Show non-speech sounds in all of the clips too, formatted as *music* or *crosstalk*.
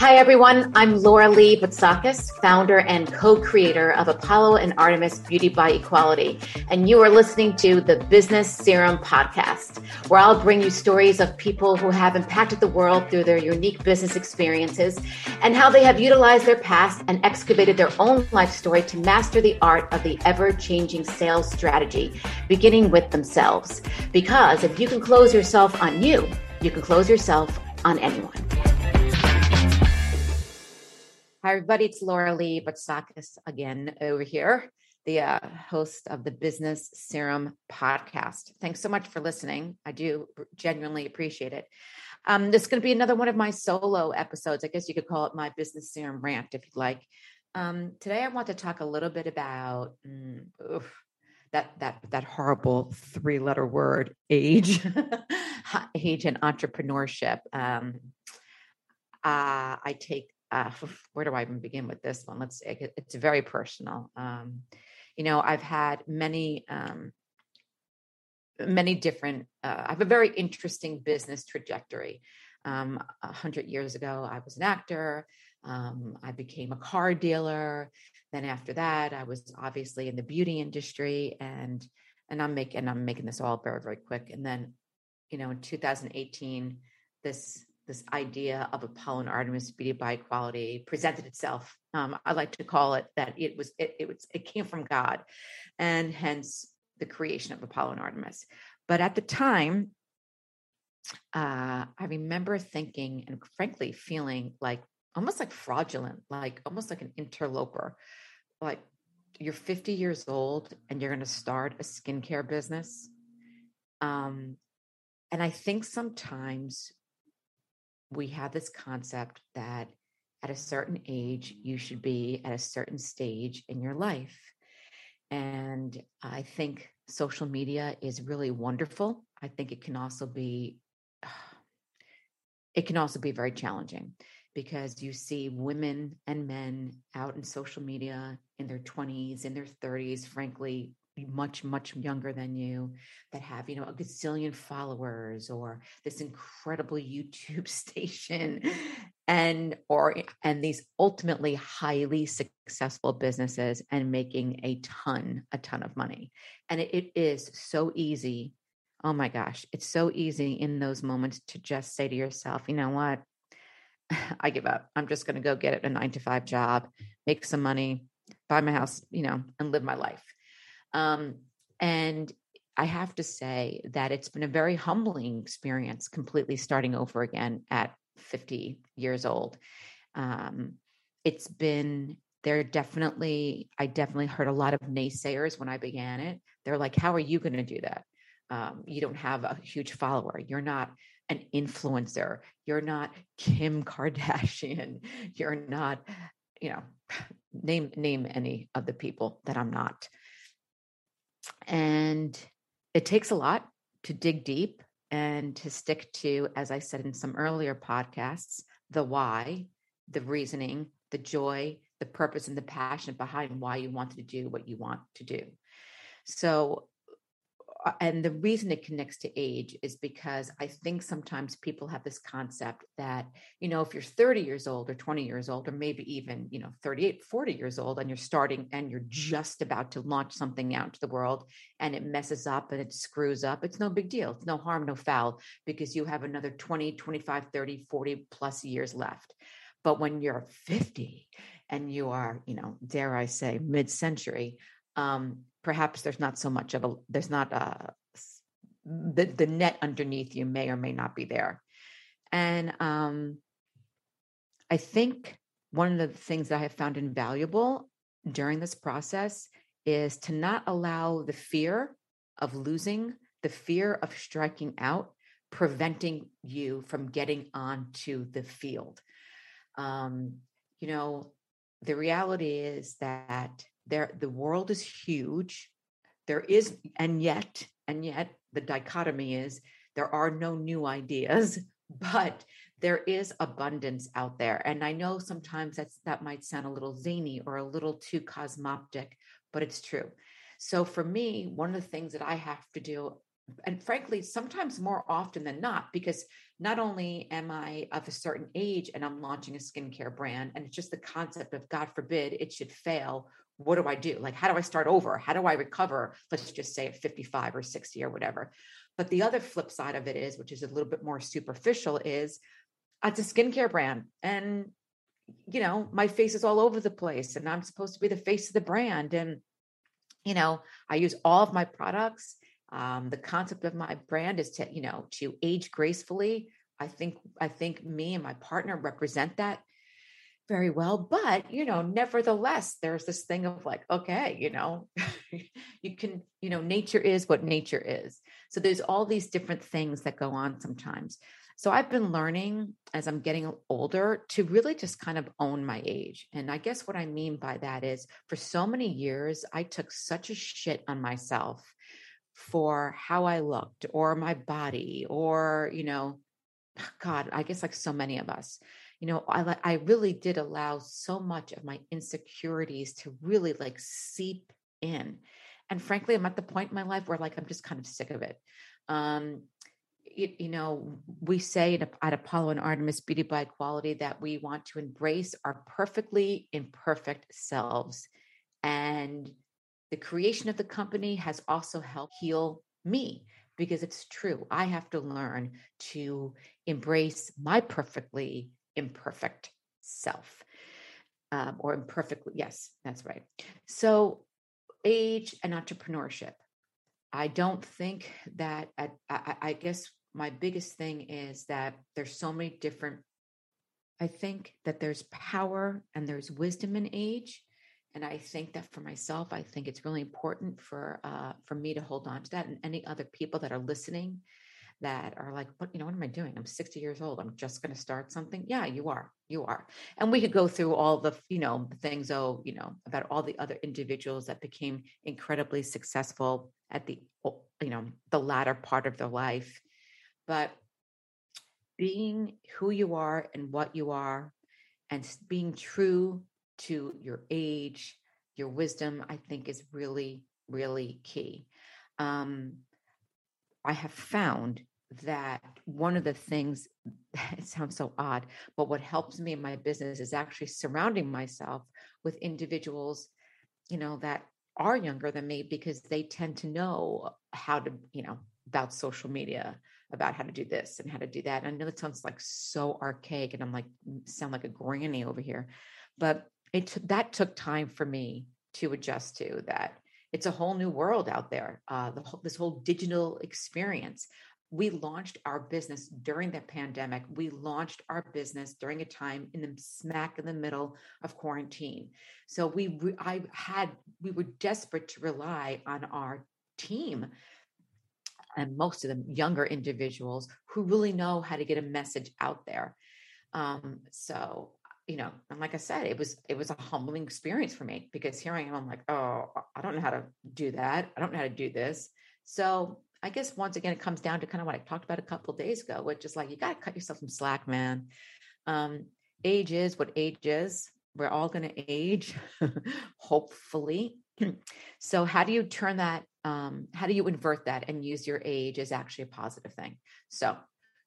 Hi, everyone. I'm Laura Lee Botsacos, founder and co creator of Apollo and Artemis Beauty by Equality. And you are listening to the Business Serum Podcast, where I'll bring you stories of people who have impacted the world through their unique business experiences and how they have utilized their past and excavated their own life story to master the art of the ever changing sales strategy, beginning with themselves. Because if you can close yourself on you, you can close yourself on anyone. Hi, everybody. It's Laura Lee Botsacos again over here, the uh, host of the Business Serum podcast. Thanks so much for listening. I do genuinely appreciate it. Um, this is going to be another one of my solo episodes. I guess you could call it my Business Serum rant if you'd like. Um, today, I want to talk a little bit about mm, oof, that that that horrible three-letter word, age, *laughs* age, and entrepreneurship. Um, uh, I take uh, where do I even begin with this one? Let's. It's very personal. Um, you know, I've had many, um, many different. Uh, I have a very interesting business trajectory. Um, a hundred years ago, I was an actor. Um, I became a car dealer. Then after that, I was obviously in the beauty industry, and and I'm making I'm making this all very very quick. And then, you know, in 2018, this this idea of Apollo and Artemis beauty by equality presented itself. Um, I like to call it that it was it, it was it came from God, and hence the creation of Apollo and Artemis. But at the time, uh, I remember thinking and frankly feeling like almost like fraudulent, like almost like an interloper. Like you're 50 years old and you're going to start a skincare business. Um, and I think sometimes we have this concept that at a certain age, you should be at a certain stage in your life. And I think social media is really wonderful. I think it can also be *sighs* it can also be very challenging because you see women and men out in social media in their 20s in their 30s frankly much much younger than you that have you know a gazillion followers or this incredible youtube *laughs* station and or and these ultimately highly successful businesses and making a ton a ton of money. And it, it is so easy oh my gosh it's so easy in those moments to just say to yourself you know what? *sighs* I give up. I'm just going to go get a 9 to 5 job make some money buy my house you know and live my life um, and I have to say that it's been a very humbling experience completely starting over again at 50 years old. Um, it's been, there definitely, I definitely heard a lot of naysayers when I began it. They're like, how are you going to do that? Um, you don't have a huge follower. You're not an influencer. You're not Kim *laughs* Kardashian. You're not, you know, name name any of the people that I'm not. And it takes a lot to dig deep and to stick to, as I said in some earlier podcasts, the why, the reasoning, the joy, the purpose, and the passion behind why you want to do what you want to do. So and the reason it connects to age is because I think sometimes people have this concept that, you know, if you're 30 years old or 20 years old, or maybe even, you know, 38, 40 years old, and you're starting and you're just about to launch something out to the world and it messes up and it screws up, it's no big deal. It's no harm, no foul, because you have another 20, 25, 30, 40 plus years left. But when you're 50 and you are, you know, dare I say, mid century, um, perhaps there's not so much of a there's not a the the net underneath you may or may not be there. And um i think one of the things that i have found invaluable during this process is to not allow the fear of losing the fear of striking out preventing you from getting onto the field. Um you know the reality is that there the world is huge. There is and yet and yet the dichotomy is there are no new ideas *laughs* but there is abundance out there. And i know sometimes that's that might sound a little zany or a little too cosmoptic but it's true. So for me one of the things that i have to do and frankly sometimes more often than not because not only am I of a certain age and I'm launching a skincare brand, and it's just the concept of God forbid it should fail. What do I do? Like, how do I start over? How do I recover? Let's just say at 55 or 60 or whatever. But the other flip side of it is, which is a little bit more superficial, is it's a skincare brand. And, you know, my face is all over the place and I'm supposed to be the face of the brand. And, you know, I use all of my products um, the concept of my brand is to, you know, to age gracefully. I think I think me and my partner represent that very well. But you know, nevertheless, there's this thing of like, okay, you know, *laughs* you can, you know, nature is what nature is. So there's all these different things that go on sometimes. So I've been learning as I'm getting older to really just kind of own my age. And I guess what I mean by that is for so many years, I took such a shit on myself for how I looked or my body or, you know, *sighs* God, I guess like so many of us, you know, I, I really did allow so much of my insecurities to really like seep in. And frankly, I'm at the point in my life where like, I'm just kind of sick of it. Um, you, you know, we say at Apollo and Artemis Beauty by Equality that we want to embrace our perfectly imperfect selves and the creation of the company has also helped heal me because it's true. I have to learn to embrace my perfectly imperfect self um, or imperfectly. Yes, that's right. So, age and entrepreneurship. I don't think that, I, I, I guess my biggest thing is that there's so many different I think that there's power and there's wisdom in age and I think that for myself, I think it's really important for uh, for me to hold on to that, and any other people that are listening that are like, what you know, what am I doing? I'm 60 years old. I'm just going to start something. Yeah, you are, you are. And we could go through all the you know things. Oh, you know about all the other individuals that became incredibly successful at the you know the latter part of their life, but being who you are and what you are, and being true to your age, your wisdom, I think is really, really key. Um, I have found that one of the things, *laughs* it sounds so odd, but what helps me in my business is actually surrounding myself with individuals, you know, that are younger than me because they tend to know how to, you know, about social media, about how to do this and how to do that. And I know it sounds like so archaic and I'm like, sound like a granny over here, but it t- that took time for me to adjust to that it's a whole new world out there uh, the whole, this whole digital experience. We launched our business during the pandemic we launched our business during a time in the smack in the middle of quarantine. So we re- i had we were desperate to rely on our team and most of them younger individuals who really know how to get a message out there. Um, so you know, and like I said, it was it was a humbling experience for me because here I am, I'm like, oh, I don't know how to do that. I don't know how to do this. So I guess once again, it comes down to kind of what I talked about a couple days ago, which is like you got to cut yourself some slack, man. Um, age is what age is. We're all going to age, *laughs* hopefully. *clears throat* so how do you turn that? Um, how do you invert that and use your age as actually a positive thing? So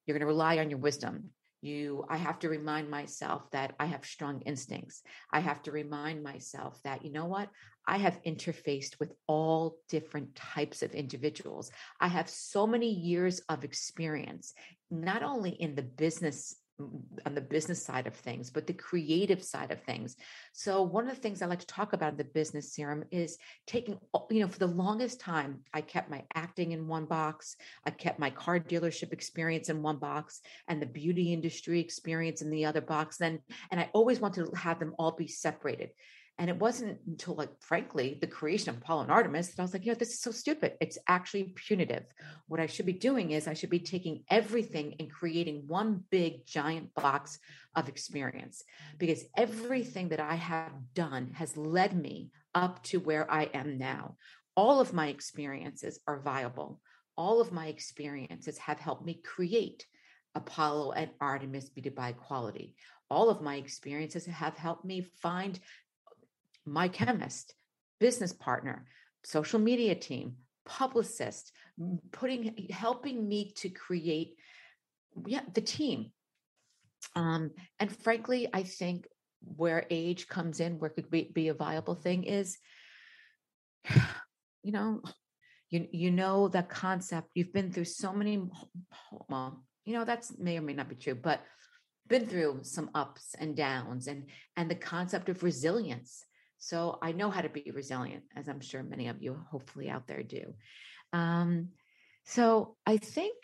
you're going to rely on your wisdom you i have to remind myself that i have strong instincts. I have to remind myself that you know what? I have interfaced with all different types of individuals. I have so many years of experience not only in the business on the business side of things, but the creative side of things. So one of the things I like to talk about in the business serum is taking, you know, for the longest time, I kept my acting in one box, I kept my car dealership experience in one box, and the beauty industry experience in the other box. Then, and I always wanted to have them all be separated. And it wasn't until, like, frankly, the creation of Apollo and Artemis that I was like, you know, this is so stupid. It's actually punitive. What I should be doing is I should be taking everything and creating one big giant box of experience because everything that I have done has led me up to where I am now. All of my experiences are viable. All of my experiences have helped me create Apollo and Artemis Beauty by Equality. All of my experiences have helped me find my chemist, business partner, social media team, publicist, putting helping me to create yeah, the team. Um, and frankly, I think where age comes in, where could be, be a viable thing is, *sighs* you know, you you know the concept. You've been through so many. Well, you know that's may or may not be true, but been through some ups and downs, and and the concept of resilience. So I know how to be resilient, as I'm sure many of you, hopefully out there, do. Um, so I think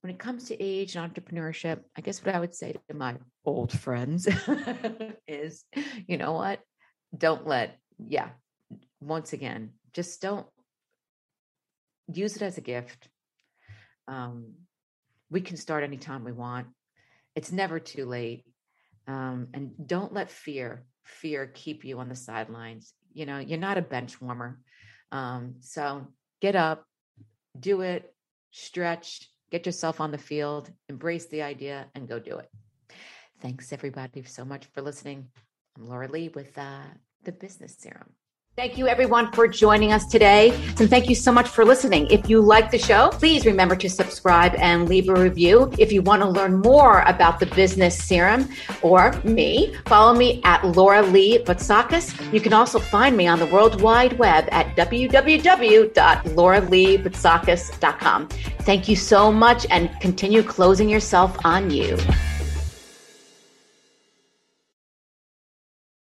when it comes to age and entrepreneurship, I guess what I would say to my old friends *laughs* is, you know what? Don't let, yeah, once again, just don't use it as a gift. Um, we can start anytime we want. It's never too late. Um, and don't let fear, fear keep you on the sidelines. You know, you're not a bench warmer. Um, so get up, do it, stretch, get yourself on the field, embrace the idea, and go do it. Thanks, everybody, so much for listening. I'm Laura Lee with uh, the Business Serum. Thank you, everyone, for joining us today. And thank you so much for listening. If you like the show, please remember to subscribe and leave a review. If you want to learn more about the Business Serum or me, follow me at Laura Lee Botsacos. You can also find me on the World Wide Web at www.lauraleebotsacos.com. Thank you so much and continue closing yourself on you.